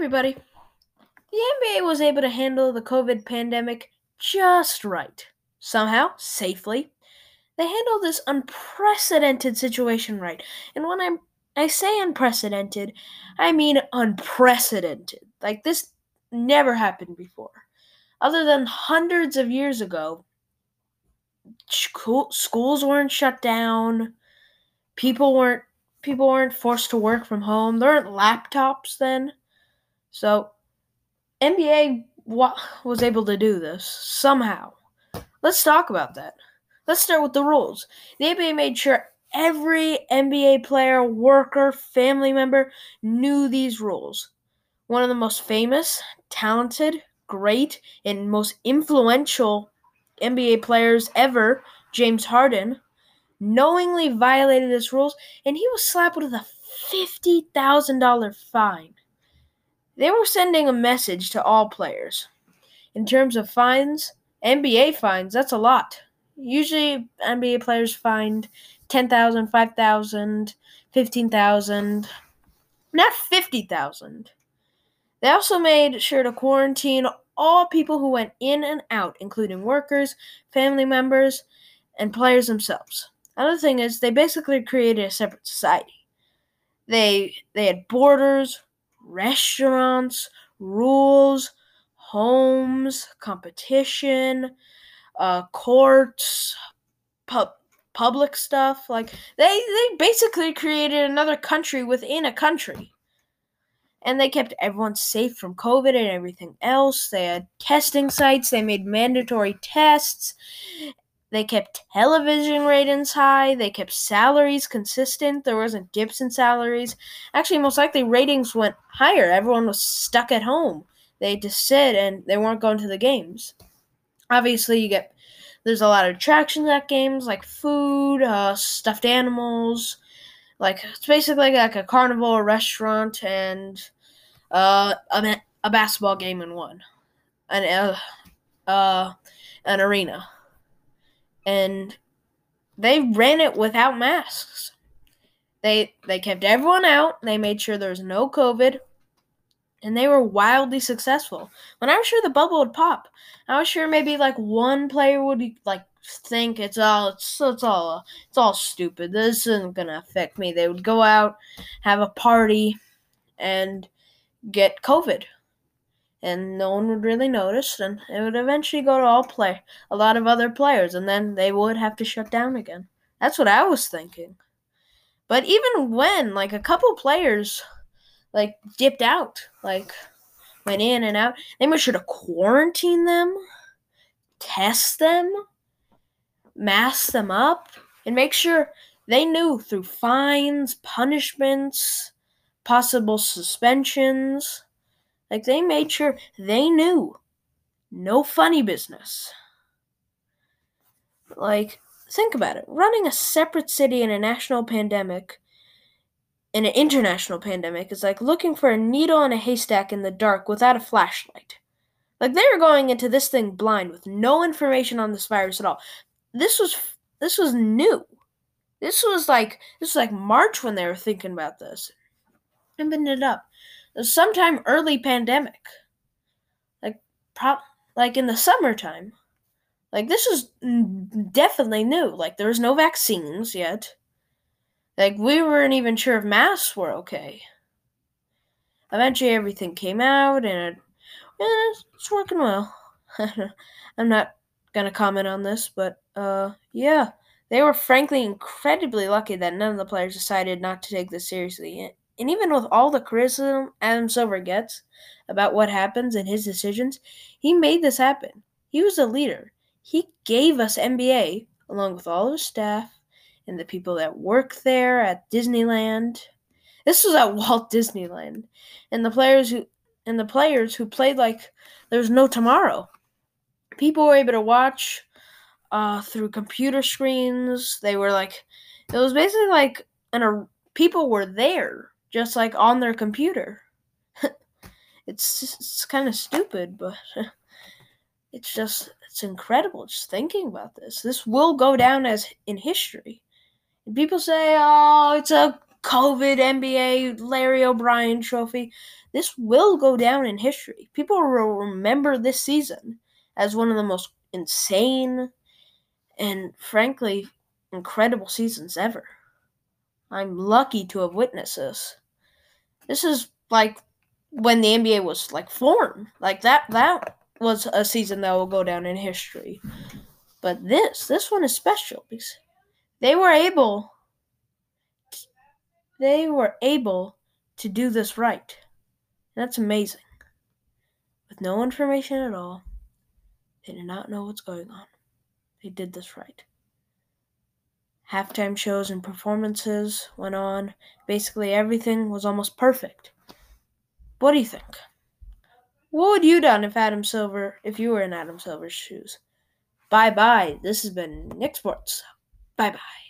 everybody. The NBA was able to handle the COVID pandemic just right. Somehow, safely. They handled this unprecedented situation right. And when I'm I say unprecedented, I mean unprecedented. Like this never happened before. Other than hundreds of years ago, schools weren't shut down. People weren't people weren't forced to work from home. There weren't laptops then. So NBA wa- was able to do this somehow. Let's talk about that. Let's start with the rules. The NBA made sure every NBA player, worker, family member knew these rules. One of the most famous, talented, great, and most influential NBA players ever, James Harden, knowingly violated his rules and he was slapped with a $50,000 fine. They were sending a message to all players. In terms of fines, NBA fines, that's a lot. Usually NBA players fined 10,000, 5,000, 15,000, not 50,000. They also made sure to quarantine all people who went in and out, including workers, family members, and players themselves. Another thing is they basically created a separate society. They they had borders, restaurants, rules, homes, competition, uh, courts, pub, public stuff. Like they they basically created another country within a country. And they kept everyone safe from COVID and everything else. They had testing sites. They made mandatory tests. They kept television ratings high. They kept salaries consistent. There wasn't dips in salaries. Actually, most likely ratings went higher. Everyone was stuck at home. They had to sit and they weren't going to the games. Obviously, you get there's a lot of attractions at games like food, uh, stuffed animals. Like it's basically like a carnival, a restaurant, and uh, a, a basketball game in one, an uh, uh, an arena and they ran it without masks. They they kept everyone out. They made sure there was no COVID, and they were wildly successful. When I was sure the bubble would pop, I was sure maybe like one player would like think it's all it's, it's all it's all stupid. This isn't gonna affect me. They would go out, have a party, and get COVID and no one would really notice, and it would eventually go to all play a lot of other players, and then they would have to shut down again. That's what I was thinking. But even when like a couple players like dipped out, like went in and out, they made have quarantined them, test them, mask them up, and make sure they knew through fines, punishments, possible suspensions like they made sure they knew. No funny business. Like, think about it. Running a separate city in a national pandemic, in an international pandemic, is like looking for a needle in a haystack in the dark without a flashlight. Like they were going into this thing blind with no information on this virus at all. This was this was new. This was like this was like March when they were thinking about this. Opened it up sometime early pandemic. Like pro- like in the summertime. Like this is definitely new. Like there was no vaccines yet. Like we weren't even sure if masks were okay. Eventually everything came out and it, it's working well. I'm not gonna comment on this, but uh yeah. They were frankly incredibly lucky that none of the players decided not to take this seriously and even with all the criticism Adam Silver gets about what happens and his decisions, he made this happen. He was a leader. He gave us NBA along with all his staff and the people that work there at Disneyland. This was at Walt Disneyland. And the players who and the players who played like there was no tomorrow. People were able to watch uh, through computer screens. They were like, it was basically like, and people were there just like on their computer. it's it's kind of stupid, but it's just it's incredible just thinking about this. This will go down as in history. And people say, "Oh, it's a COVID NBA Larry O'Brien trophy. This will go down in history. People will remember this season as one of the most insane and frankly incredible seasons ever. I'm lucky to have witnessed this. This is like when the NBA was like formed. Like that that was a season that will go down in history. But this, this one is special because they were able they were able to do this right. That's amazing. With no information at all, they did not know what's going on. They did this right. Halftime shows and performances went on. Basically, everything was almost perfect. What do you think? What would you done if Adam Silver, if you were in Adam Silver's shoes? Bye bye. This has been Nick Sports. Bye bye.